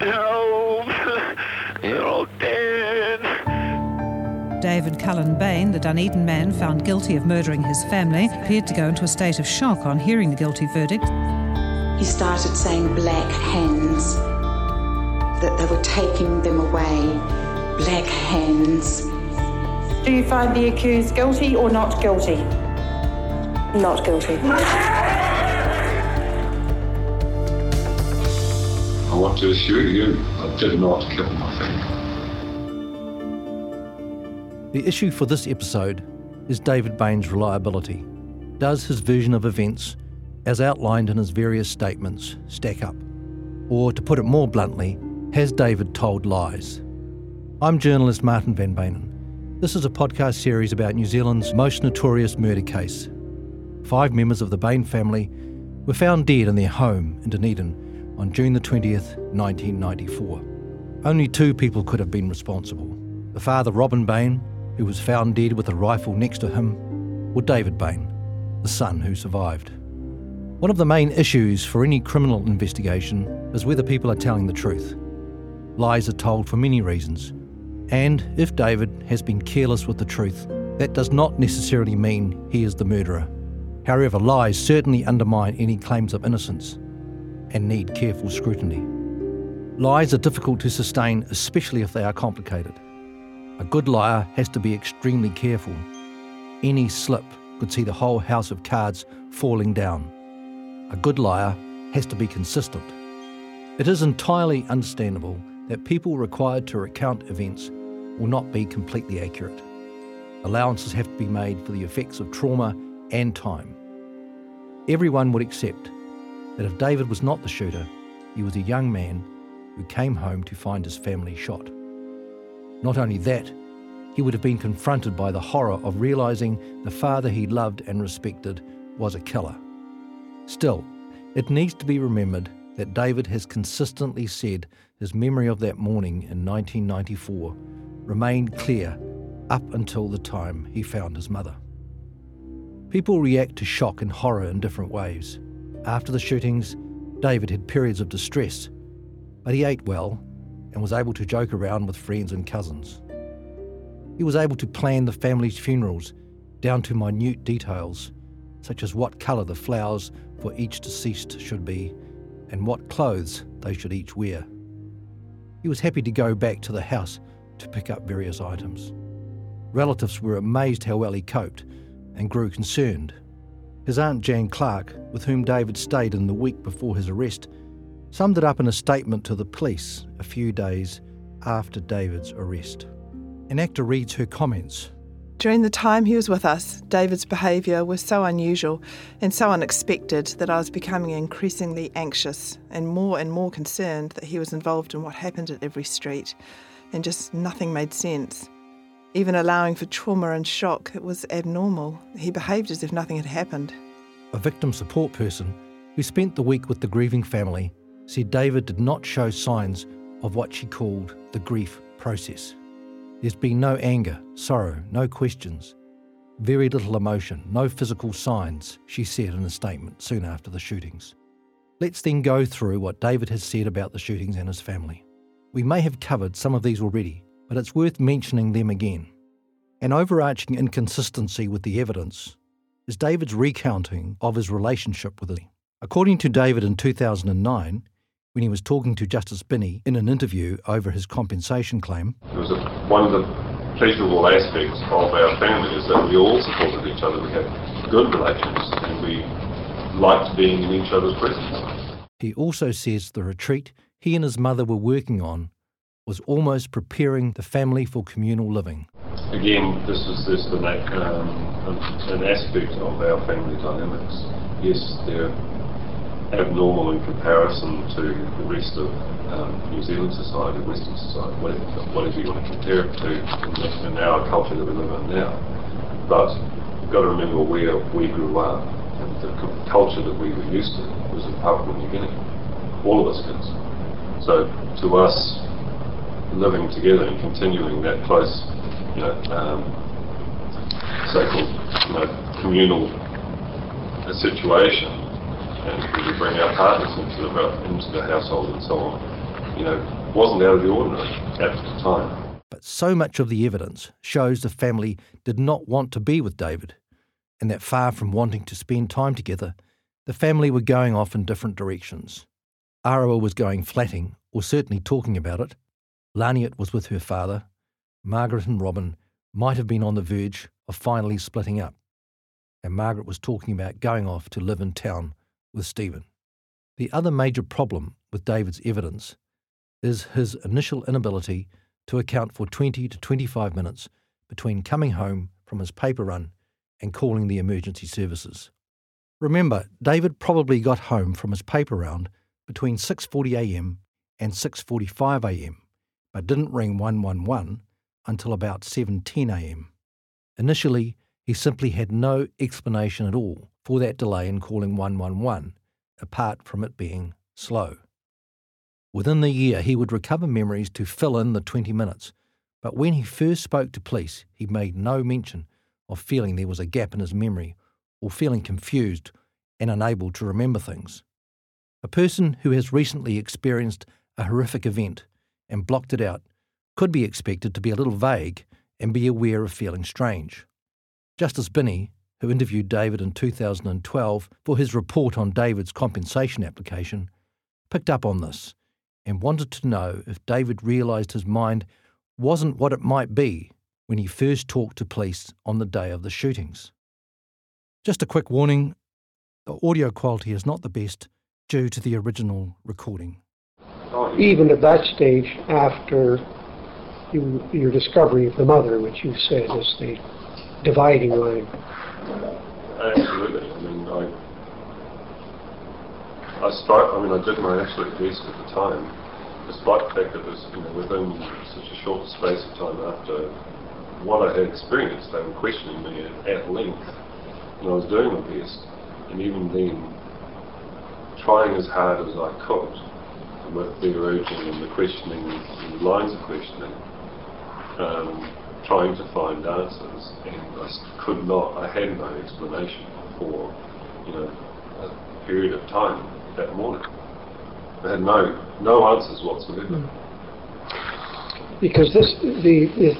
Help! They're all dead. David Cullen Bain, the Dunedin man found guilty of murdering his family, appeared to go into a state of shock on hearing the guilty verdict. He started saying black hands, that they were taking them away. Black hands. Do you find the accused guilty or not guilty? Not guilty. Want to assure you, I did not kill my family. The issue for this episode is David Bain's reliability. Does his version of events, as outlined in his various statements, stack up? Or, to put it more bluntly, has David told lies? I'm journalist Martin van Beynen. This is a podcast series about New Zealand's most notorious murder case. Five members of the Bain family were found dead in their home in Dunedin on June the 20th, 1994. Only two people could have been responsible the father, Robin Bain, who was found dead with a rifle next to him, or David Bain, the son who survived. One of the main issues for any criminal investigation is whether people are telling the truth. Lies are told for many reasons, and if David has been careless with the truth, that does not necessarily mean he is the murderer. However, lies certainly undermine any claims of innocence and need careful scrutiny. Lies are difficult to sustain, especially if they are complicated. A good liar has to be extremely careful. Any slip could see the whole house of cards falling down. A good liar has to be consistent. It is entirely understandable that people required to recount events will not be completely accurate. Allowances have to be made for the effects of trauma and time. Everyone would accept that if David was not the shooter, he was a young man who came home to find his family shot. Not only that, he would have been confronted by the horror of realizing the father he loved and respected was a killer. Still, it needs to be remembered that David has consistently said his memory of that morning in 1994 remained clear up until the time he found his mother. People react to shock and horror in different ways. After the shootings, David had periods of distress, but he ate well and was able to joke around with friends and cousins. He was able to plan the family's funerals down to minute details, such as what colour the flowers for each deceased should be and what clothes they should each wear. He was happy to go back to the house to pick up various items. Relatives were amazed how well he coped and grew concerned. His aunt Jan Clark, with whom David stayed in the week before his arrest, summed it up in a statement to the police a few days after David's arrest. An actor reads her comments. During the time he was with us, David's behaviour was so unusual and so unexpected that I was becoming increasingly anxious and more and more concerned that he was involved in what happened at every street, and just nothing made sense. Even allowing for trauma and shock, it was abnormal. He behaved as if nothing had happened. A victim support person who spent the week with the grieving family said David did not show signs of what she called the grief process. There's been no anger, sorrow, no questions, very little emotion, no physical signs, she said in a statement soon after the shootings. Let's then go through what David has said about the shootings and his family. We may have covered some of these already, but it's worth mentioning them again. An overarching inconsistency with the evidence is David's recounting of his relationship with Lee. According to David in 2009, when he was talking to Justice Binnie in an interview over his compensation claim. It was a, one of the pleasurable aspects of our family is that we all supported each other. We had good relations and we liked being in each other's presence. He also says the retreat he and his mother were working on was almost preparing the family for communal living. Again, this is just an, um, an aspect of our family dynamics. Yes, they're abnormal in comparison to the rest of um, New Zealand society, Western society, whatever, whatever you want to compare it to in, in our culture that we live in now. But you've got to remember where we grew up and the culture that we were used to was in Papua New Guinea. All of us kids. So to us, living together and continuing that close, you know, um, so-called, you know, communal uh, situation and we bring our partners into the, into the household and so on. you know, wasn't out of the ordinary at the time. But so much of the evidence shows the family did not want to be with David, and that far from wanting to spend time together, the family were going off in different directions. Arawa was going flatting, or certainly talking about it. Laniet was with her father. Margaret and Robin might have been on the verge of finally splitting up. And Margaret was talking about going off to live in town with Stephen. The other major problem with David's evidence is his initial inability to account for 20 to 25 minutes between coming home from his paper run and calling the emergency services. Remember, David probably got home from his paper round between 6:40 a.m. and 6:45 a.m., but didn't ring 111 until about 7:10 a.m. Initially, he simply had no explanation at all for that delay in calling 111, apart from it being slow. Within the year, he would recover memories to fill in the 20 minutes, but when he first spoke to police, he made no mention of feeling there was a gap in his memory or feeling confused and unable to remember things. A person who has recently experienced a horrific event and blocked it out could be expected to be a little vague and be aware of feeling strange. Justice Binnie, who interviewed David in 2012 for his report on David's compensation application, picked up on this and wanted to know if David realised his mind wasn't what it might be when he first talked to police on the day of the shootings. Just a quick warning the audio quality is not the best due to the original recording. Even at that stage, after you, your discovery of the mother, which you said is the dividing line. Absolutely. I mean, I, I start. I mean, I did my absolute best at the time, despite the fact that it was, you know, within such a short space of time after what I had experienced, they were questioning me at, at length, and I was doing my best, and even then, trying as hard as I could the urging and the questioning, and the lines of questioning, um, trying to find answers, and I could not. I had no explanation for, you know, a period of time that morning. I had no no answers whatsoever. Because this the, the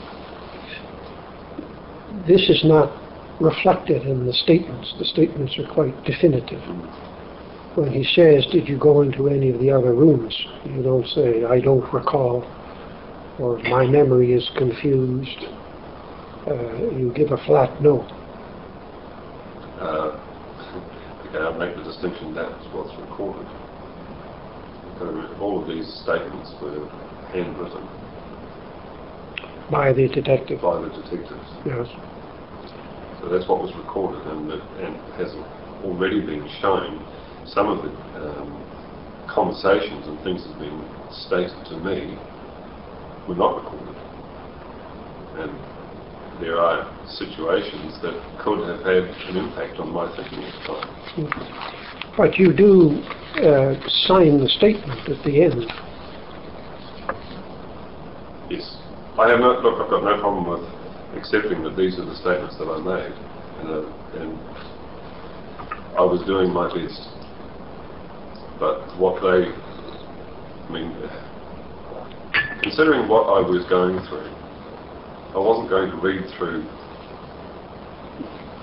this is not reflected in the statements. The statements are quite definitive. When he says, "Did you go into any of the other rooms?" You don't say, "I don't recall," or "My memory is confused." Uh, you give a flat no. Uh, okay, I'll make the distinction that's what's recorded. So all of these statements were handwritten by the detective. by the detectives. Yes. So that's what was recorded and, and has already been shown. Some of the um, conversations and things that have been stated to me were not recorded. And there are situations that could have had an impact on my thinking at the time. But you do uh, sign the statement at the end. Yes. I have no, look, I've got no problem with accepting that these are the statements that I made. And, uh, and I was doing my best. But what they, I mean, considering what I was going through, I wasn't going to read through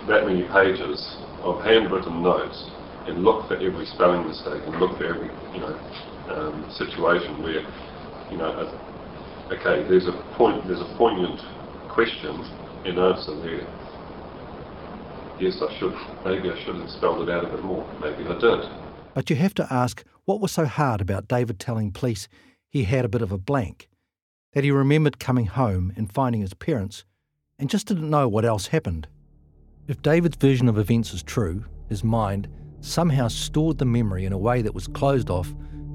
that many pages of handwritten notes and look for every spelling mistake and look for every, you know, um, situation where, you know, okay, there's a point, there's a poignant question and answer there. Yes, I should, maybe I should have spelled it out a bit more. Maybe I did. But you have to ask what was so hard about David telling police he had a bit of a blank, that he remembered coming home and finding his parents and just didn't know what else happened. If David's version of events is true, his mind somehow stored the memory in a way that was closed off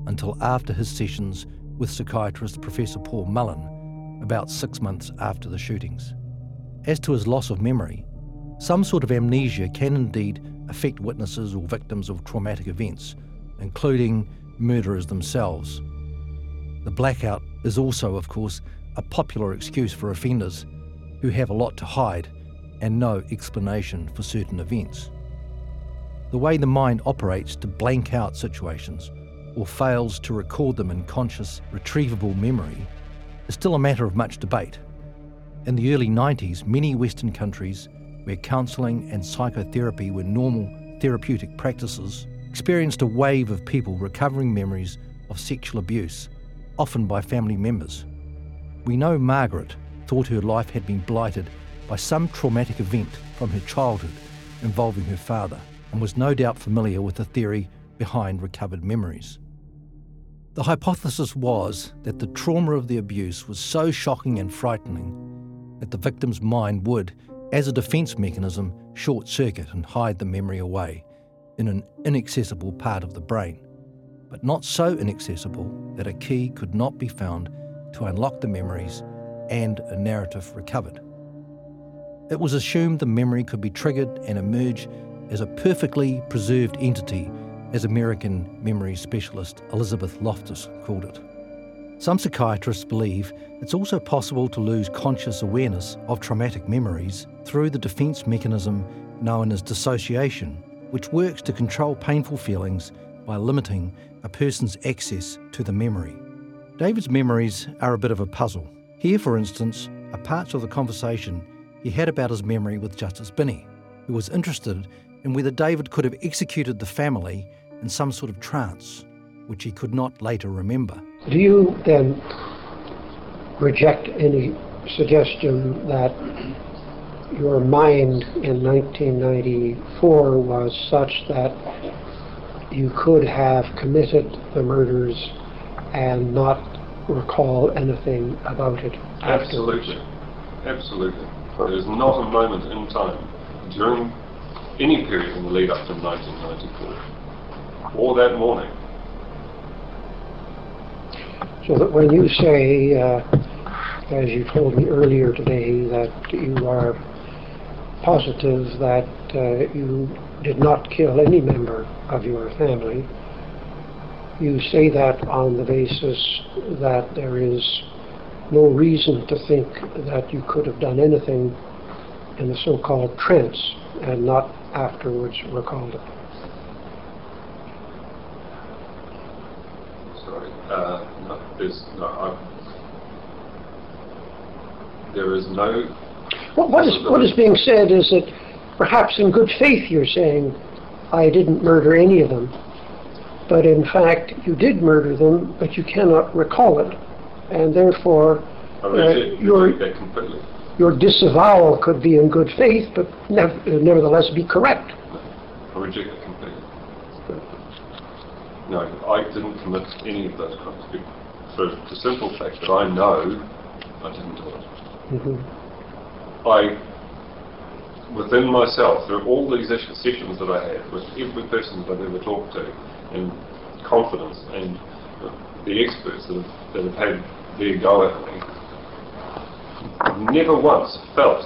until after his sessions with psychiatrist Professor Paul Mullen, about six months after the shootings. As to his loss of memory, some sort of amnesia can indeed affect witnesses or victims of traumatic events, including murderers themselves. The blackout is also, of course, a popular excuse for offenders who have a lot to hide and no explanation for certain events. The way the mind operates to blank out situations or fails to record them in conscious, retrievable memory is still a matter of much debate. In the early 90s, many Western countries where counselling and psychotherapy were normal therapeutic practices experienced a wave of people recovering memories of sexual abuse, often by family members. We know Margaret thought her life had been blighted by some traumatic event from her childhood involving her father and was no doubt familiar with the theory behind recovered memories. The hypothesis was that the trauma of the abuse was so shocking and frightening that the victim's mind would, as a defence mechanism, short circuit and hide the memory away in an inaccessible part of the brain, but not so inaccessible that a key could not be found to unlock the memories and a narrative recovered. It was assumed the memory could be triggered and emerge as a perfectly preserved entity, as American memory specialist Elizabeth Loftus called it. Some psychiatrists believe it's also possible to lose conscious awareness of traumatic memories through the defence mechanism known as dissociation, which works to control painful feelings by limiting a person's access to the memory. David's memories are a bit of a puzzle. Here, for instance, are parts of the conversation he had about his memory with Justice Binnie, who was interested in whether David could have executed the family in some sort of trance, which he could not later remember. Do you then reject any suggestion that your mind in 1994 was such that you could have committed the murders and not recall anything about it afterwards? Absolutely. Absolutely. There's not a moment in time during any period in the lead up to 1994 or that morning. So that when you say, uh, as you told me earlier today, that you are positive that uh, you did not kill any member of your family, you say that on the basis that there is no reason to think that you could have done anything in the so-called trance and not afterwards recalled it. Sorry. Uh, no, there's no. I, there is no. What, what is what is being said is that perhaps in good faith you're saying, I didn't murder any of them, but in fact you did murder them, but you cannot recall it, and therefore I uh, your completely. your disavowal could be in good faith, but nev- uh, nevertheless be correct. I reject No, I didn't commit any of those crimes for the simple fact that I know I didn't do it. Mhm. I, within myself, are all these sessions that I had with every person that I've ever talked to, and confidence, and the experts that have, that have had their go at me. Never once felt,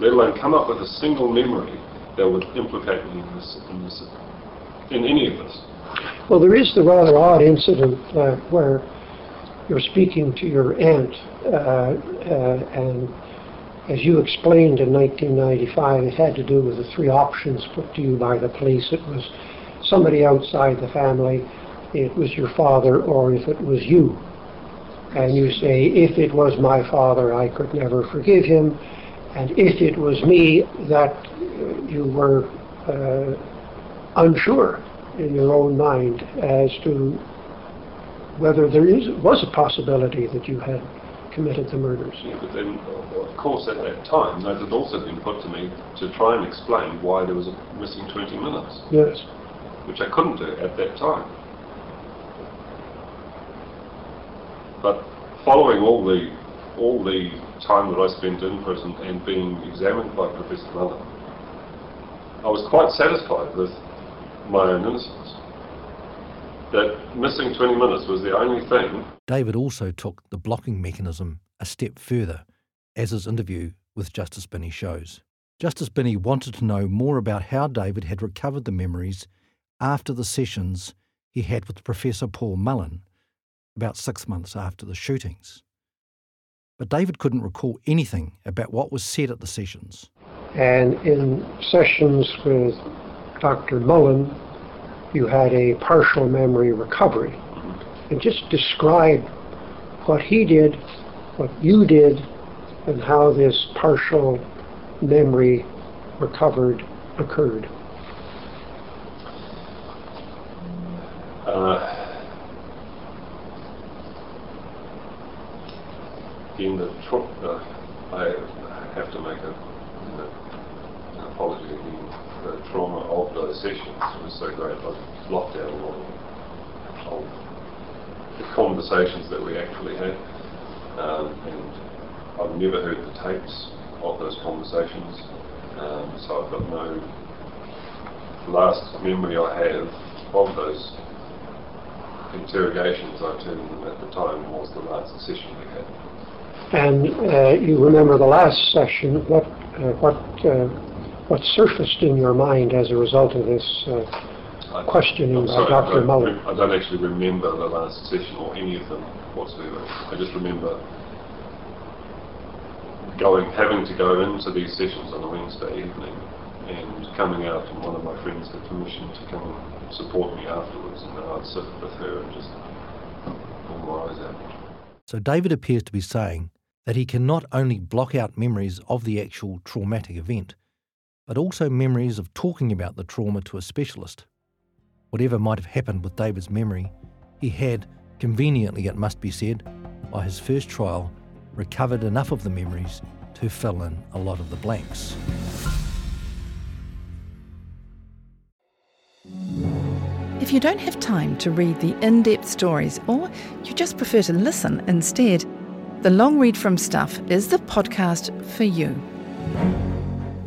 let alone come up with a single memory that would implicate me in this, in, this, in any of this. Well, there is the rather odd incident uh, where you're speaking to your aunt, uh, uh, and as you explained in 1995, it had to do with the three options put to you by the police. It was somebody outside the family, it was your father, or if it was you. And you say, if it was my father, I could never forgive him, and if it was me, that you were uh, unsure in your own mind as to whether there is was a possibility that you had committed the murders. Yeah, but then, of course, at that time, that had also been put to me to try and explain why there was a missing 20 minutes, Yes. which I couldn't do at that time. But following all the all the time that I spent in prison and being examined by Professor Mullen, I was quite satisfied with my own innocence. That missing 20 minutes was the only thing David also took the blocking mechanism a step further, as his interview with Justice Binnie shows. Justice Binnie wanted to know more about how David had recovered the memories after the sessions he had with Professor Paul Mullen about six months after the shootings. But David couldn't recall anything about what was said at the sessions. And in sessions with Dr. Mullen, you had a partial memory recovery. And just describe what he did, what you did, and how this partial memory recovered occurred. Uh, in the uh, I have to make a, you know, an apology again. Trauma of those sessions was so great. I blocked out a lot of, the conversations that we actually had, um, and I've never heard the tapes of those conversations, um, so I've got no last memory I have of those interrogations I them at the time was the last session we had. And uh, you remember the last session, what, uh, what, uh, what surfaced in your mind as a result of this uh, questioning I'm by sorry, I Dr. Mullen? I don't actually remember the last session or any of them whatsoever. I just remember going, having to go into these sessions on a Wednesday evening and coming out and one of my friends had permission to come and support me afterwards and then I'd sit with her and just pull my eyes out. So David appears to be saying that he can not only block out memories of the actual traumatic event, but also memories of talking about the trauma to a specialist. Whatever might have happened with David's memory, he had, conveniently it must be said, by his first trial, recovered enough of the memories to fill in a lot of the blanks. If you don't have time to read the in depth stories or you just prefer to listen instead, The Long Read from Stuff is the podcast for you.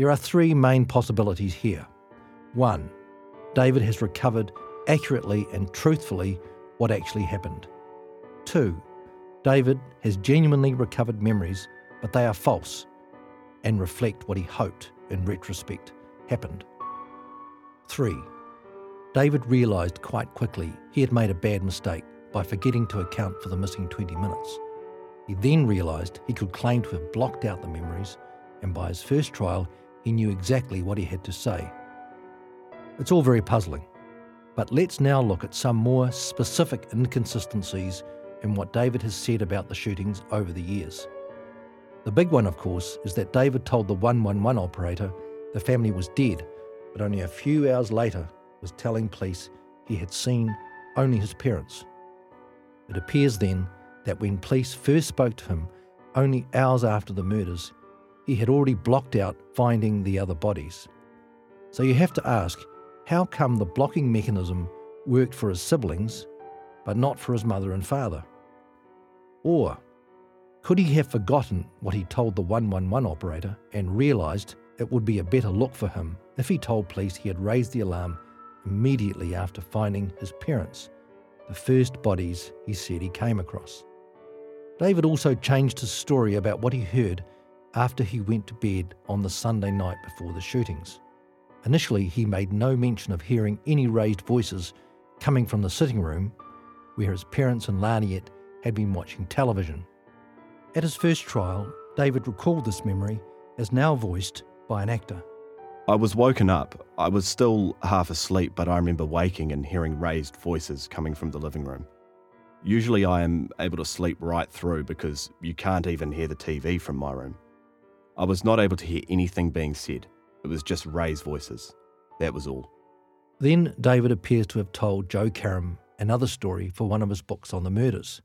There are three main possibilities here. One, David has recovered accurately and truthfully what actually happened. Two, David has genuinely recovered memories, but they are false and reflect what he hoped, in retrospect, happened. Three, David realised quite quickly he had made a bad mistake by forgetting to account for the missing 20 minutes. He then realised he could claim to have blocked out the memories, and by his first trial, he knew exactly what he had to say. It's all very puzzling, but let's now look at some more specific inconsistencies in what David has said about the shootings over the years. The big one, of course, is that David told the 111 operator the family was dead, but only a few hours later was telling police he had seen only his parents. It appears then that when police first spoke to him, only hours after the murders, he had already blocked out finding the other bodies. So you have to ask how come the blocking mechanism worked for his siblings, but not for his mother and father? Or could he have forgotten what he told the 111 operator and realised it would be a better look for him if he told police he had raised the alarm immediately after finding his parents, the first bodies he said he came across? David also changed his story about what he heard after he went to bed on the Sunday night before the shootings. Initially, he made no mention of hearing any raised voices coming from the sitting room where his parents and Laniet had been watching television. At his first trial, David recalled this memory as now voiced by an actor. I was woken up. I was still half asleep, but I remember waking and hearing raised voices coming from the living room. Usually, I am able to sleep right through because you can't even hear the TV from my room. I was not able to hear anything being said. It was just raised voices. That was all. Then David appears to have told Joe Karam another story for one of his books on the murders.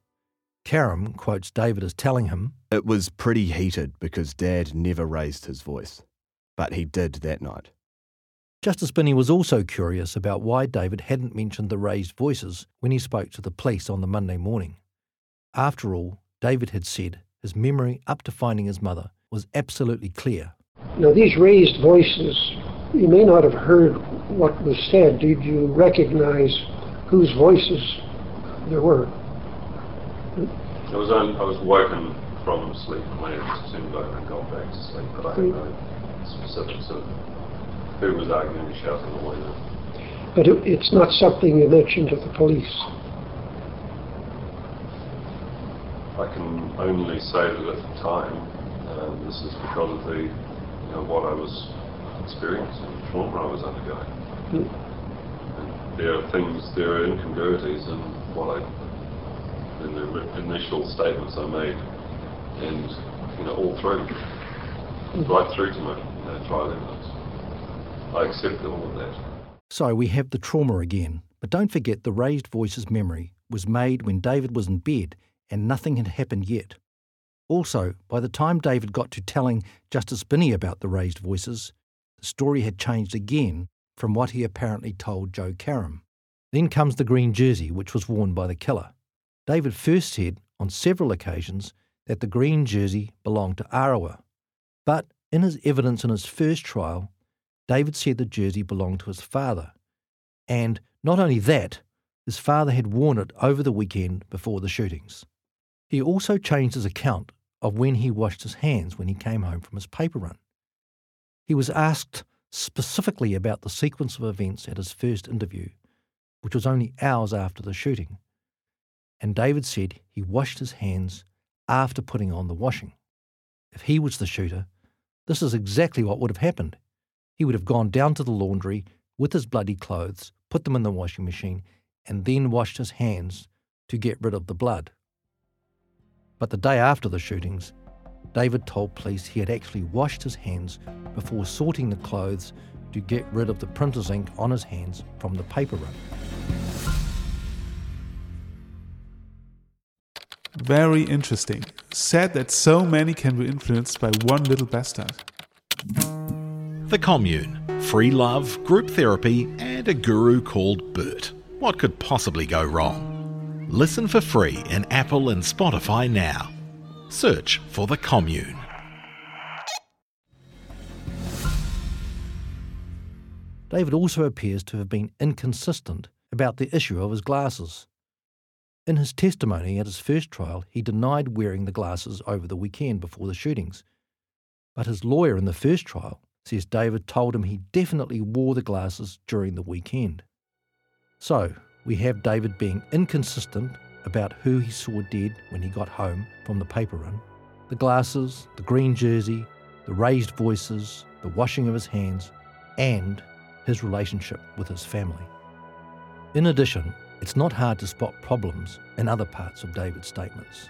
Karam quotes David as telling him, It was pretty heated because Dad never raised his voice, but he did that night. Justice Binnie was also curious about why David hadn't mentioned the raised voices when he spoke to the police on the Monday morning. After all, David had said his memory up to finding his mother was absolutely clear. Now, these raised voices, you may not have heard what was said, did you recognize whose voices there were? I was on, I was woken from sleep when I just turned over and got back to sleep, but I had no specifics of who was arguing and shouting away there. But it, it's not something you mentioned to the police. I can only say that at the time, um, this is because of the, you know, what I was experiencing, the trauma I was undergoing. Mm. And there are things, there are incongruities in what I, in the initial statements I made, and you know, all through, right through to my you know, trial evidence. I accept all of that. So we have the trauma again, but don't forget the raised voices memory was made when David was in bed and nothing had happened yet. Also, by the time David got to telling Justice Binnie about the raised voices, the story had changed again from what he apparently told Joe Karam. Then comes the green jersey, which was worn by the killer. David first said on several occasions that the green jersey belonged to Arawa, but in his evidence in his first trial, David said the jersey belonged to his father. And not only that, his father had worn it over the weekend before the shootings. He also changed his account of when he washed his hands when he came home from his paper run. He was asked specifically about the sequence of events at his first interview, which was only hours after the shooting. And David said he washed his hands after putting on the washing. If he was the shooter, this is exactly what would have happened. He would have gone down to the laundry with his bloody clothes, put them in the washing machine, and then washed his hands to get rid of the blood. But the day after the shootings, David told police he had actually washed his hands before sorting the clothes to get rid of the printer's ink on his hands from the paper run. Very interesting. Sad that so many can be influenced by one little bastard. The Commune. Free love, group therapy, and a guru called Bert. What could possibly go wrong? Listen for free in Apple and Spotify now. Search for The Commune. David also appears to have been inconsistent about the issue of his glasses. In his testimony at his first trial, he denied wearing the glasses over the weekend before the shootings. But his lawyer in the first trial says David told him he definitely wore the glasses during the weekend. So, we have David being inconsistent about who he saw dead when he got home from the paper run, the glasses, the green jersey, the raised voices, the washing of his hands, and his relationship with his family. In addition, it's not hard to spot problems in other parts of David's statements.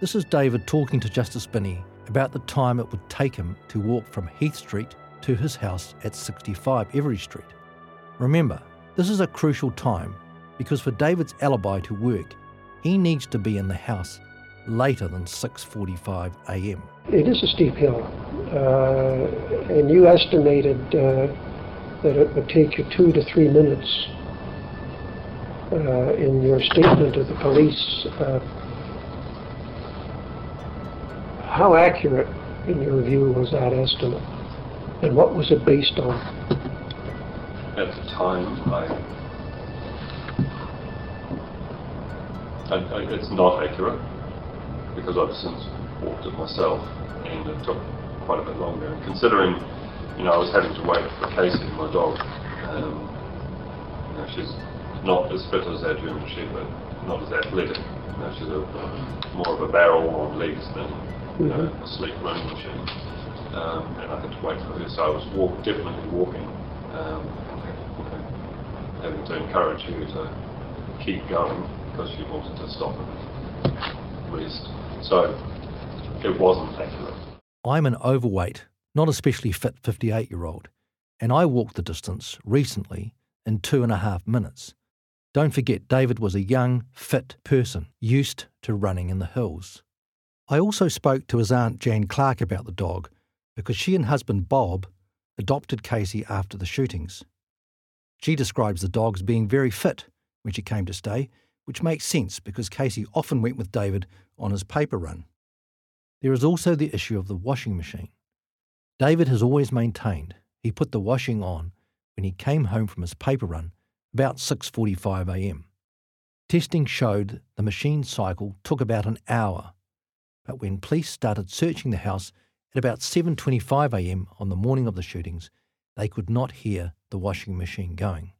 This is David talking to Justice Binnie about the time it would take him to walk from Heath Street to his house at 65 Every Street. Remember, this is a crucial time because for David's alibi to work, he needs to be in the house later than 6:45 a.m. It is a steep hill, uh, and you estimated uh, that it would take you two to three minutes. Uh, in your statement to the police, uh, how accurate, in your view, was that estimate, and what was it based on? At the time, I, I, I it's not accurate because I've since walked it myself, and it took quite a bit longer. And considering, you know, I was having to wait for Casey, my dog. Um, you know, she's not as fit as our German Shepherd, not as athletic. You know, she's a, more of a barrel on legs than you know, a sleek running machine. Um, and I had to wait for her, so I was walk, definitely walking, um, you know, having to encourage her to keep going because she wanted to stop and rest. So it wasn't accurate. I'm an overweight, not especially fit 58 year old, and I walked the distance recently in two and a half minutes. Don't forget, David was a young, fit person used to running in the hills. I also spoke to his aunt Jan Clark about the dog because she and husband Bob adopted Casey after the shootings. She describes the dog as being very fit when she came to stay, which makes sense because Casey often went with David on his paper run. There is also the issue of the washing machine. David has always maintained he put the washing on when he came home from his paper run about 6:45 a.m. Testing showed the machine cycle took about an hour, but when police started searching the house at about 7:25 a.m. on the morning of the shootings, they could not hear the washing machine going.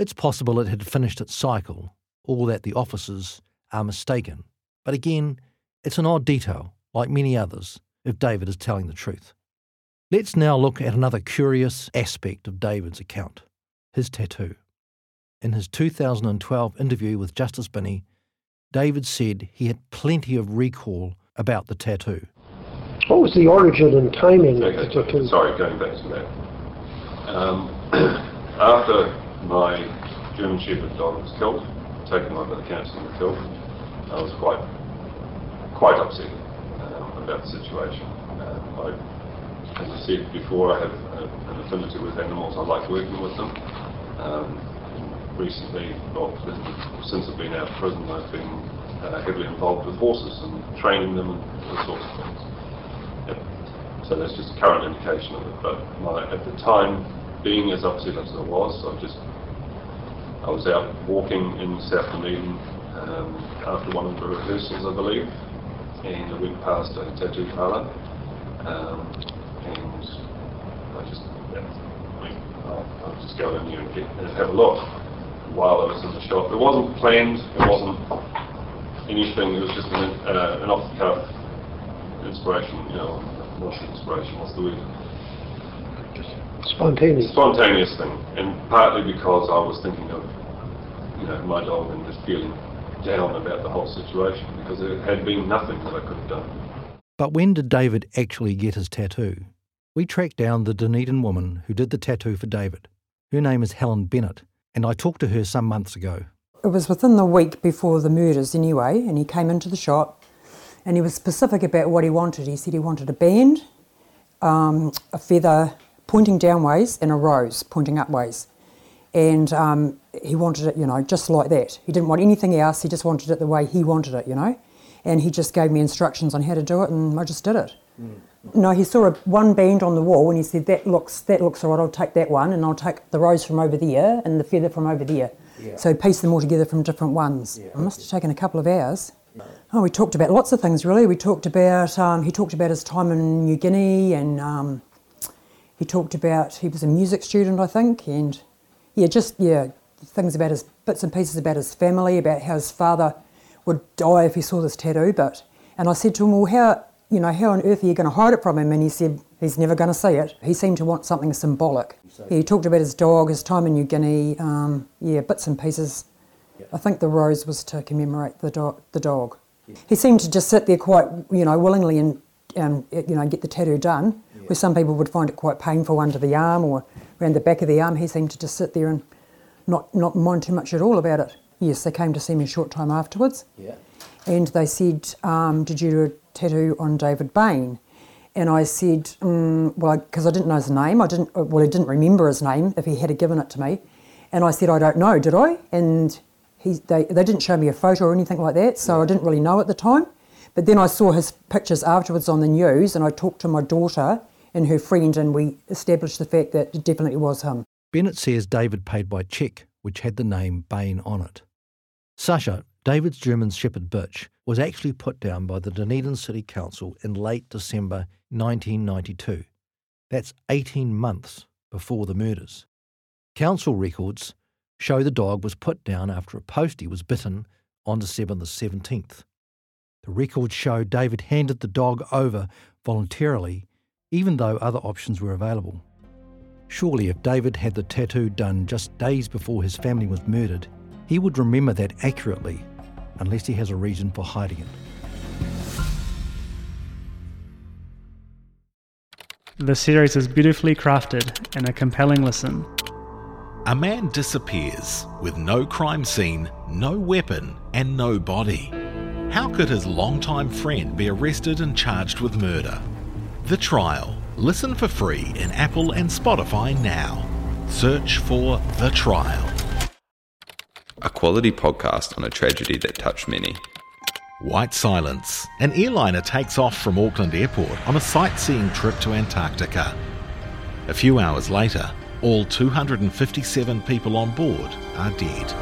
It's possible it had finished its cycle, or that the officers are mistaken. But again, it's an odd detail, like many others, if David is telling the truth. Let's now look at another curious aspect of David's account his tattoo. In his 2012 interview with Justice Binnie, David said he had plenty of recall about the tattoo. What was the origin and timing okay, of the tattoo? Sorry, going back to that. Um, after my German Shepherd dog was killed, taken away by the council killed, I was quite quite upset um, about the situation. Um, I, as I said before, I have a, an affinity with animals. I like working with them. Um, recently, well, since I've been out of prison, I've been uh, heavily involved with horses and training them and all sorts of things. Yep. So that's just a current indication of it. But my, at the time, being as upset as I was, I just I was out walking in South Dunedin um, after one of the rehearsals, I believe, and I went past a tattoo parlour, um, and I just I'll just go in there and, get, and have a look while I was in the shop. It wasn't planned, it wasn't anything, it was just an, uh, an off-the-cuff inspiration, you know, not inspiration, what's the word? Spontaneous. Spontaneous thing, and partly because I was thinking of, you know, my dog and just feeling down about the whole situation because there had been nothing that I could have done. But when did David actually get his tattoo? We tracked down the Dunedin woman who did the tattoo for David. Her name is Helen Bennett, and I talked to her some months ago. It was within the week before the murders, anyway, and he came into the shop and he was specific about what he wanted. He said he wanted a band, um, a feather pointing downways, and a rose pointing upways. And um, he wanted it, you know, just like that. He didn't want anything else, he just wanted it the way he wanted it, you know. And he just gave me instructions on how to do it, and I just did it. Mm. No, he saw a, one band on the wall and he said, "That looks that looks all right. I'll take that one, and I'll take the rose from over there and the feather from over there." Yeah. So he pieced them all together from different ones. Yeah. It must have taken a couple of hours. Oh, we talked about lots of things really. We talked about um, he talked about his time in New Guinea, and um, he talked about he was a music student, I think, and yeah, just yeah, things about his bits and pieces about his family, about how his father would die if he saw this tattoo. But and I said to him, well, how you know how on earth are you going to hide it from him? And he said he's never going to see it. He seemed to want something symbolic. Yeah, he talked about his dog, his time in New Guinea, um, yeah, bits and pieces. I think the rose was to commemorate the, do- the dog. He seemed to just sit there quite, you know, willingly and, um, you know, get the tattoo done. Where some people would find it quite painful under the arm or around the back of the arm, he seemed to just sit there and not not mind too much at all about it. Yes, they came to see me a short time afterwards. Yeah. And they said, um, "Did you do a tattoo on David Bain?" And I said, mm, "Well, because I didn't know his name. I didn't. Well, I didn't remember his name if he had given it to me." And I said, "I don't know. Did I?" And he, they, they didn't show me a photo or anything like that, so yeah. I didn't really know at the time. But then I saw his pictures afterwards on the news, and I talked to my daughter and her friend, and we established the fact that it definitely was him. Bennett says David paid by cheque, which had the name Bain on it. Sasha, David's German Shepherd bitch, was actually put down by the Dunedin City Council in late December 1992. That's 18 months before the murders. Council records show the dog was put down after a postie was bitten on December the 17th. The records show David handed the dog over voluntarily, even though other options were available. Surely, if David had the tattoo done just days before his family was murdered, he would remember that accurately, unless he has a reason for hiding it. The series is beautifully crafted and a compelling listen. A man disappears with no crime scene, no weapon, and no body. How could his longtime friend be arrested and charged with murder? The Trial. Listen for free in Apple and Spotify now. Search for The Trial. A quality podcast on a tragedy that touched many. White Silence. An airliner takes off from Auckland Airport on a sightseeing trip to Antarctica. A few hours later, All 257 people on board are dead.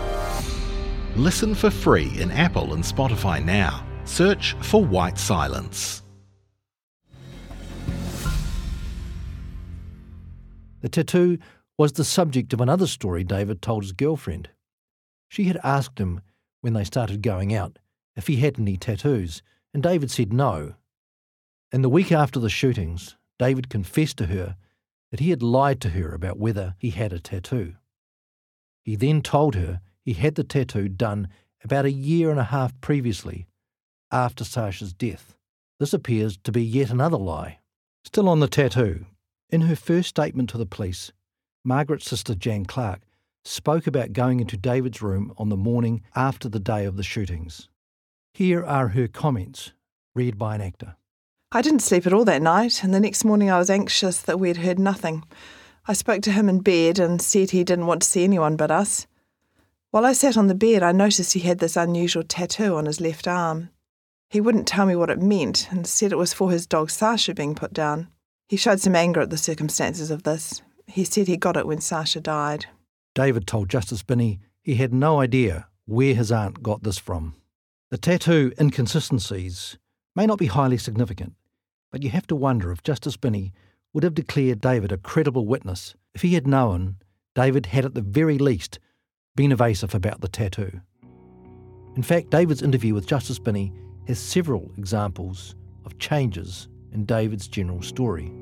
Listen for free in Apple and Spotify now. Search for White Silence. The tattoo was the subject of another story David told his girlfriend. She had asked him when they started going out if he had any tattoos, and David said no. In the week after the shootings, David confessed to her that he had lied to her about whether he had a tattoo. He then told her he had the tattoo done about a year and a half previously, after Sasha's death. This appears to be yet another lie. Still on the tattoo, in her first statement to the police, Margaret's sister Jan Clark spoke about going into David's room on the morning after the day of the shootings. Here are her comments, read by an actor. I didn't sleep at all that night, and the next morning I was anxious that we had heard nothing. I spoke to him in bed and said he didn't want to see anyone but us. While I sat on the bed, I noticed he had this unusual tattoo on his left arm. He wouldn't tell me what it meant and said it was for his dog Sasha being put down. He showed some anger at the circumstances of this. He said he got it when Sasha died. David told Justice Binnie he had no idea where his aunt got this from. The tattoo inconsistencies may not be highly significant, but you have to wonder if Justice Binnie would have declared David a credible witness if he had known David had at the very least been evasive about the tattoo. In fact, David's interview with Justice Binnie has several examples of changes in David's general story.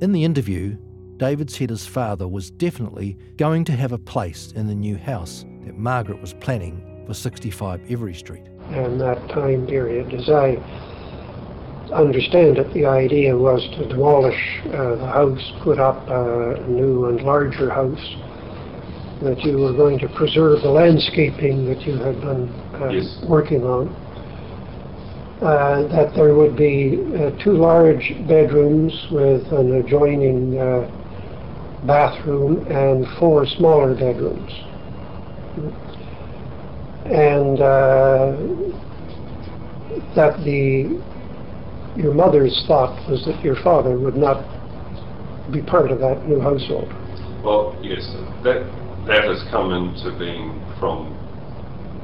In the interview, David said his father was definitely going to have a place in the new house that Margaret was planning for 65 Every Street. And that time period, as I understand it, the idea was to demolish uh, the house, put up a new and larger house, that you were going to preserve the landscaping that you had been uh, Yes. working on. Uh, that there would be uh, two large bedrooms with an adjoining uh, bathroom and four smaller bedrooms. And uh, that the your mother's thought was that your father would not be part of that new household. Well, yes, that that has come into being from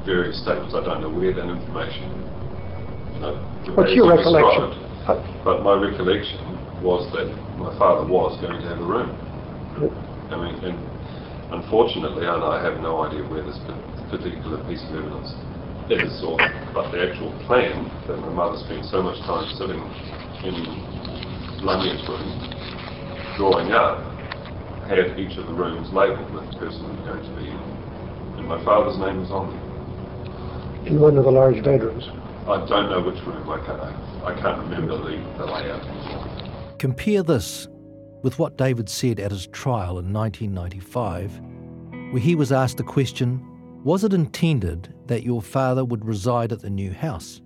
various statements. I don't know where that information. What's your recollection? But my recollection was that my father was going to have a room. I mean, and unfortunately, and I have no idea where this particular piece of evidence is, or but the actual plan that my mother spent so much time sitting in Lumia's room drawing up had each of the rooms labelled with the person who was going to be in, and my father's name was on them. in one of the large bedrooms. I don't know which room. I can't. I can't remember the, the layout. Compare this with what David said at his trial in 1995, where he was asked the question Was it intended that your father would reside at the new house?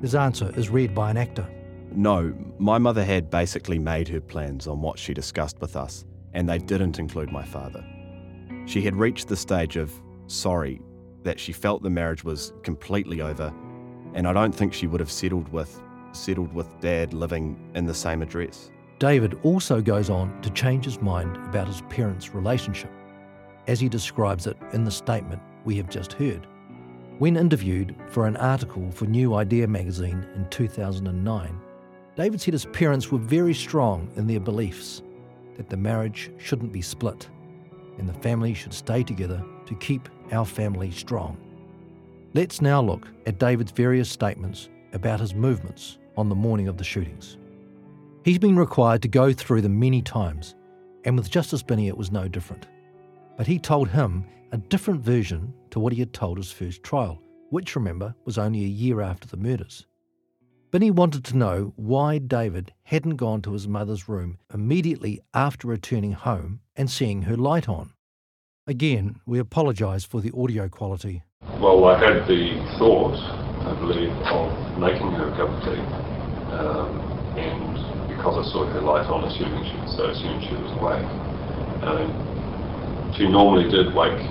His answer is read by an actor. No, my mother had basically made her plans on what she discussed with us, and they didn't include my father. She had reached the stage of sorry that she felt the marriage was completely over, and I don't think she would have settled with settled with dad living in the same address. David also goes on to change his mind about his parents' relationship, as he describes it in the statement we have just heard. When interviewed for an article for New Idea magazine in 2009, David said his parents were very strong in their beliefs that the marriage shouldn't be split and the family should stay together to keep our family strong. Let's now look at David's various statements about his movements on the morning of the shootings. He's been required to go through them many times, and with Justice Binnie it was no different. But he told him a different version to what he had told his first trial, which, remember, was only a year after the murders. Binnie wanted to know why David hadn't gone to his mother's room immediately after returning home and seeing her light on. Again, we apologise for the audio quality. Well, I had the thought, I believe, of making her a cup of tea, um, and because I saw her light on, assuming she, so assumed she was awake. Um, she normally did wake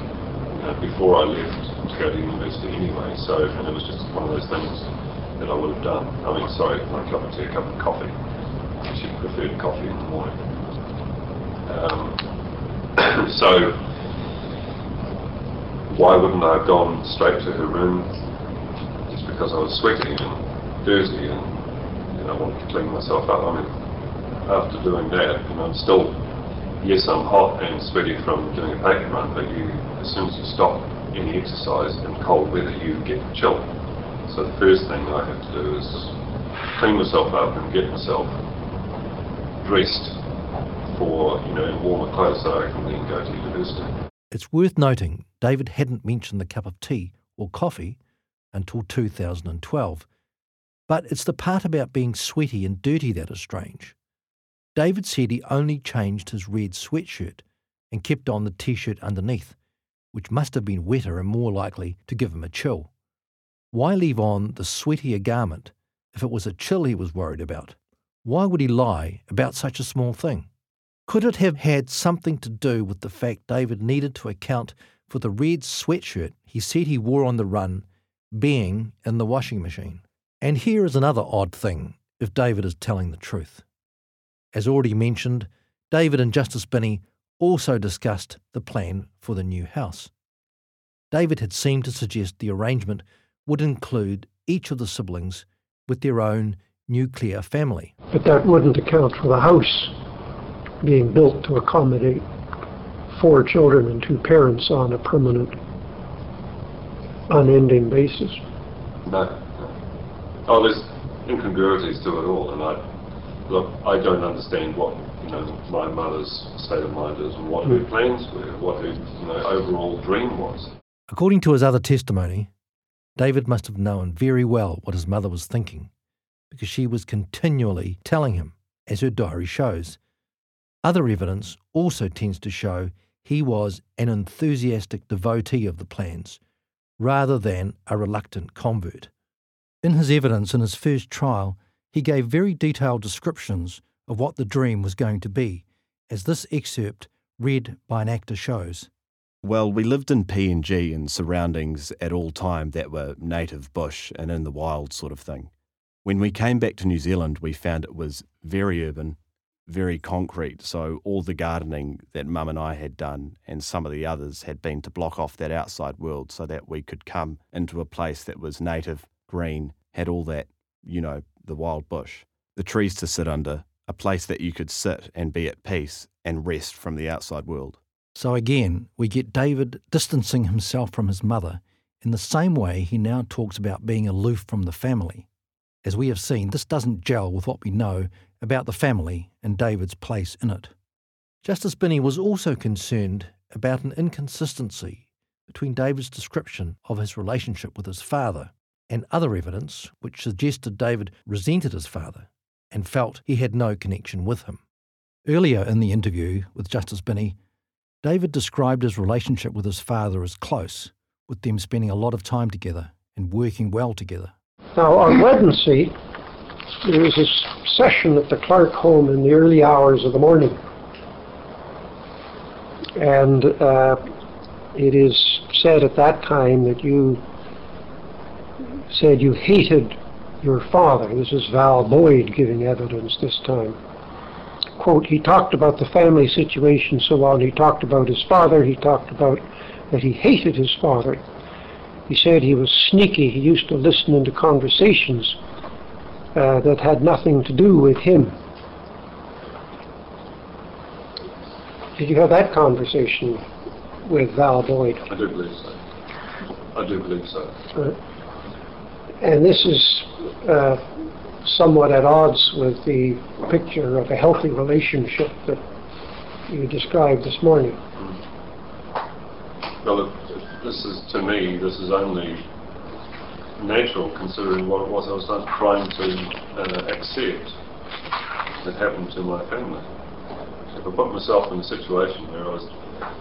uh, before I left to go to university anyway, so and it was just one of those things that I would have done. I mean, sorry, not a cup of tea, a cup of coffee. She preferred coffee in the morning. Um, so why wouldn't I have gone straight to her room just because I was sweaty and dirty and you know wanted to clean myself up? I mean, after doing that, you know, I'm still yes, I'm hot and sweaty from doing a paper run, but you as soon as you stop any exercise in cold weather, you get chill. So the first thing I have to do is clean myself up and get myself dressed for you know in warmer clothes so I can then go to university. It's worth noting David hadn't mentioned the cup of tea or coffee until 2012. But it's the part about being sweaty and dirty that is strange. David said he only changed his red sweatshirt and kept on the t shirt underneath, which must have been wetter and more likely to give him a chill. Why leave on the sweatier garment if it was a chill he was worried about? Why would he lie about such a small thing? Could it have had something to do with the fact David needed to account for the red sweatshirt he said he wore on the run being in the washing machine? And here is another odd thing if David is telling the truth. As already mentioned, David and Justice Binnie also discussed the plan for the new house. David had seemed to suggest the arrangement would include each of the siblings with their own nuclear family. But that wouldn't account for the house being built to accommodate four children and two parents on a permanent, unending basis. No. no. Oh, there's incongruities to it all, and I look, I don't understand what you know my mother's state of mind is, and what her hmm. plans were, what her you know overall dream was. According to his other testimony, David must have known very well what his mother was thinking, because she was continually telling him, as her diary shows. Other evidence also tends to show he was an enthusiastic devotee of the plans, rather than a reluctant convert. In his evidence in his first trial, he gave very detailed descriptions of what the dream was going to be, as this excerpt read by an actor shows. Well, we lived in PNG and surroundings at all time that were native bush and in the wild sort of thing. When we came back to New Zealand, we found it was very urban, very concrete. So all the gardening that Mum and I had done and some of the others had been to block off that outside world so that we could come into a place that was native, green, had all that, you know, the wild bush, the trees to sit under, a place that you could sit and be at peace and rest from the outside world. So again, we get David distancing himself from his mother in the same way he now talks about being aloof from the family. As we have seen, this doesn't gel with what we know about the family and David's place in it. Justice Binnie was also concerned about an inconsistency between David's description of his relationship with his father and other evidence which suggested David resented his father and felt he had no connection with him. Earlier in the interview with Justice Binnie, David described his relationship with his father as close, with them spending a lot of time together and working well together. Now, on Wednesday, there was a session at the Clark home in the early hours of the morning. And uh, it is said at that time that you said you hated your father. This is Val Boyd giving evidence this time. Quote, he talked about the family situation so on. He talked about his father. He talked about that he hated his father. He said he was sneaky. He used to listen into conversations uh, that had nothing to do with him. Did you have that conversation with Val Boyd? I do believe so. I do believe so. Uh, and this is uh, somewhat at odds with the picture of a healthy relationship that you described this morning. Well, this is, to me, this is only natural considering what it was I was trying to uh, accept that happened to my family. If I put myself in a situation where I was,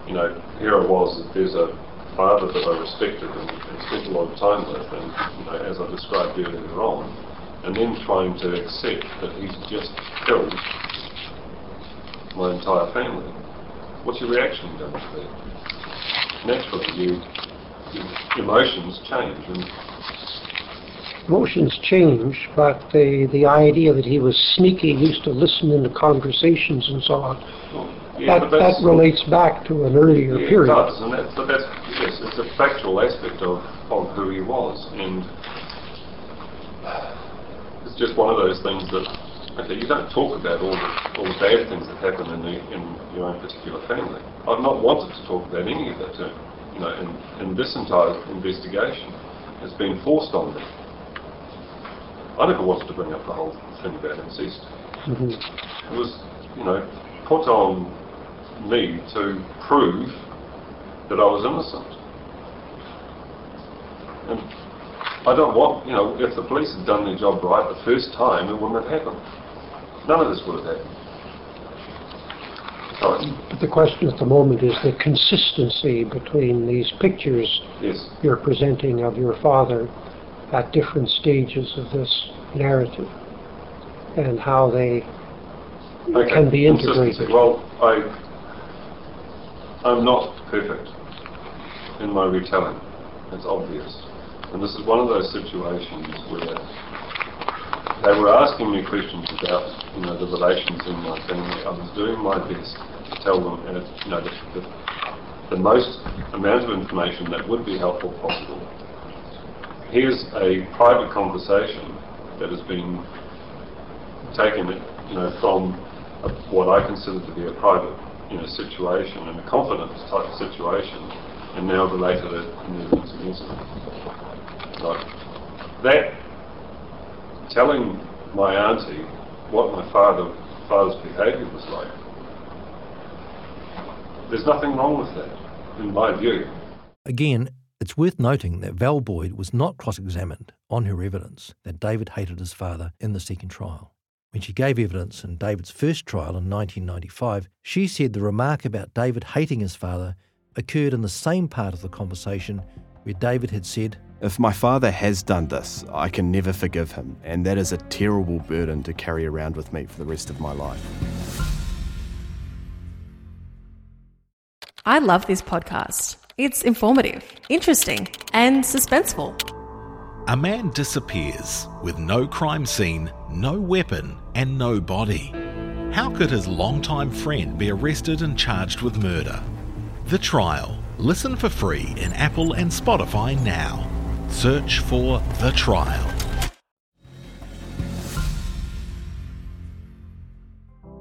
you know, here I was, there's a father that I respected and, and spent a lot of time with, and you know, as I described earlier on, and then trying to accept that he's just killed my entire family. What's your reaction going to be? Naturally, you, your emotions change, and Emotions change, but the, the idea that he was sneaky, used to listen into conversations and so on, Yeah, that, but that's- that relates back to an earlier Yeah, period. It does, and that's, but that's, yes, it's a factual aspect of, of who he was, and it's just one of those things that, okay, you don't talk about all the, all the bad things that happen in, the, in your own particular family. I've not wanted to talk about any of that, uh, you know, in, in this entire investigation. It's been forced on me. I never wanted to bring up the whole thing about incest. Mhm. It was, you know, put on me to prove that I was innocent. And I don't want, you know, if the police had done their job right the first time, it wouldn't have happened. None of this would have happened. But the question at the moment is the consistency between these pictures Yes. you're presenting of your father at different stages of this narrative and how they Okay, can be integrated. Well, I, I'm not perfect in my retelling. It's obvious. And this is one of those situations where they were asking me questions about, you know, the relations in my family. I was doing my best to tell them, you know, the, the, the most amount of information that would be helpful possible. Here's a private conversation that has been taken, you know, from a, what I consider to be a private, you know, situation and a confidence type situation, and now related it in the evidence against me. Like that, telling my auntie what my father father's behaviour was like. There's nothing wrong with that, in my view. Again, it's worth noting that Val Boyd was not cross examined on her evidence that David hated his father in the second trial. When she gave evidence in David's first trial in 1995, she said the remark about David hating his father occurred in the same part of the conversation where David had said, If my father has done this, I can never forgive him, and that is a terrible burden to carry around with me for the rest of my life. I love this podcast. It's informative, interesting, and suspenseful. A man disappears with no crime scene, no weapon, and no body. How could his longtime friend be arrested and charged with murder? The Trial. Listen for free in Apple and Spotify now. Search for The Trial.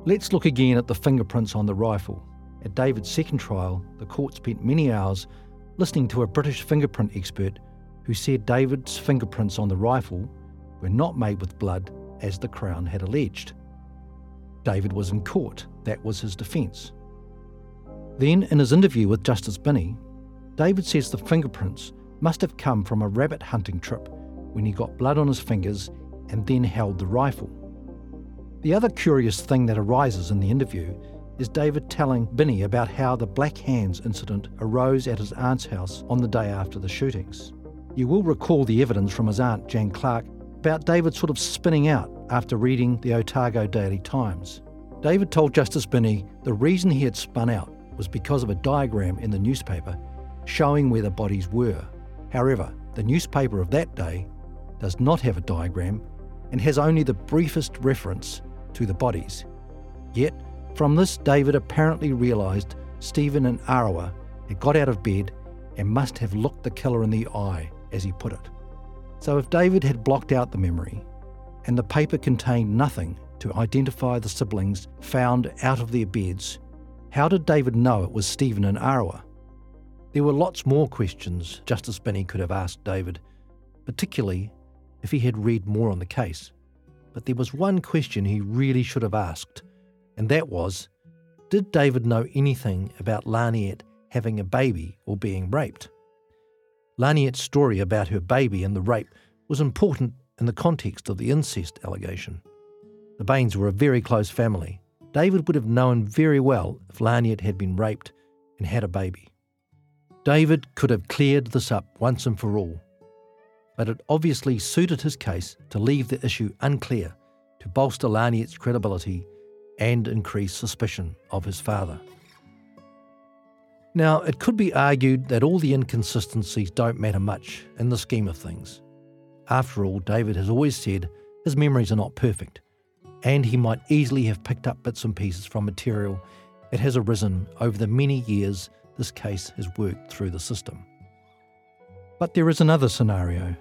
Let's look again at the fingerprints on the rifle. At David's second trial, the court spent many hours listening to a British fingerprint expert who said David's fingerprints on the rifle were not made with blood as the Crown had alleged. David was in court, that was his defence. Then, in his interview with Justice Binnie, David says the fingerprints must have come from a rabbit hunting trip when he got blood on his fingers and then held the rifle. The other curious thing that arises in the interview is David telling Binnie about how the Black Hands incident arose at his aunt's house on the day after the shootings. You will recall the evidence from his aunt, Jan Clark, about David sort of spinning out after reading the Otago Daily Times. David told Justice Binnie the reason he had spun out was because of a diagram in the newspaper showing where the bodies were. However, the newspaper of that day does not have a diagram and has only the briefest reference to the bodies. Yet, from this, David apparently realised Stephen and Arawa had got out of bed and must have looked the killer in the eye, as he put it. So, if David had blocked out the memory and the paper contained nothing to identify the siblings found out of their beds, how did David know it was Stephen and Arawa? There were lots more questions Justice Binnie could have asked David, particularly if he had read more on the case. But there was one question he really should have asked, and that was Did David know anything about Laniet having a baby or being raped? Laniet's story about her baby and the rape was important in the context of the incest allegation. The Bains were a very close family. David would have known very well if Laniet had been raped and had a baby. David could have cleared this up once and for all, but it obviously suited his case to leave the issue unclear to bolster Laniet's credibility and increase suspicion of his father. Now, it could be argued that all the inconsistencies don't matter much in the scheme of things. After all, David has always said his memories are not perfect, and he might easily have picked up bits and pieces from material that has arisen over the many years this case has worked through the system. But there is another scenario.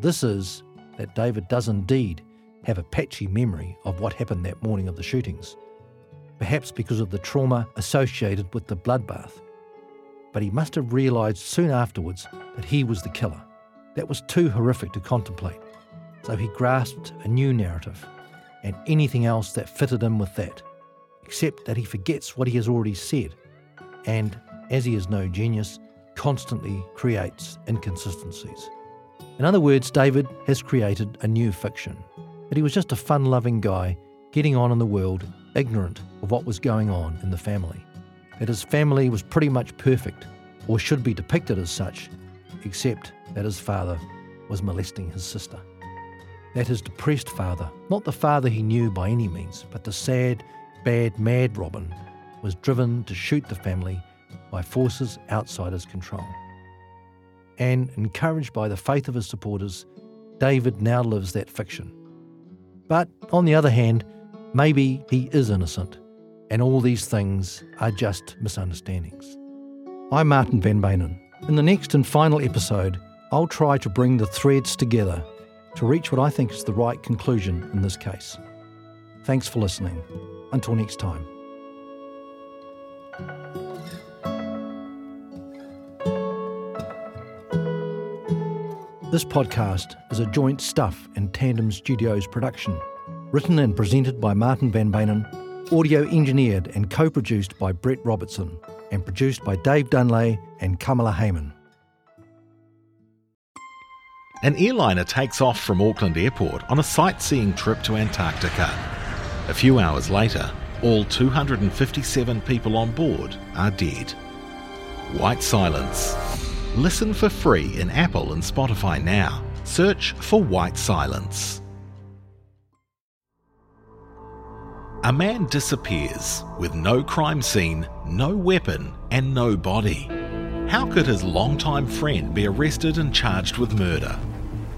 This is that David does indeed have a patchy memory of what happened that morning of the shootings, perhaps because of the trauma associated with the bloodbath. But he must have realised soon afterwards that he was the killer. That was too horrific to contemplate. So he grasped a new narrative and anything else that fitted in with that, except that he forgets what he has already said and, as he is no genius, constantly creates inconsistencies. In other words, David has created a new fiction he was just a fun loving guy getting on in the world, ignorant of what was going on in the family. That his family was pretty much perfect, or should be depicted as such, except that his father was molesting his sister. That his depressed father, not the father he knew by any means, but the sad, bad, mad Robin, was driven to shoot the family by forces outside his control. And encouraged by the faith of his supporters, David now lives that fiction. But on the other hand, maybe he is innocent, and all these things are just misunderstandings. I'm Martin Van Beynen. In the next and final episode, I'll try to bring the threads together to reach what I think is the right conclusion in this case. Thanks for listening. Until next time. This podcast is a joint Stuff and Tandem Studios production, written and presented by Martin Van Beynen, audio engineered and co produced by Brett Robertson, and produced by Dave Dunlay and Kamala Hayman. An airliner takes off from Auckland Airport on a sightseeing trip to Antarctica. A few hours later, all 257 people on board are dead. White silence. Listen for free in Apple and Spotify now. Search for White Silence. A man disappears with no crime scene, no weapon, and no body. How could his longtime friend be arrested and charged with murder?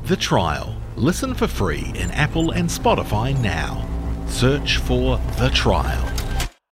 The Trial. Listen for free in Apple and Spotify now. Search for The Trial.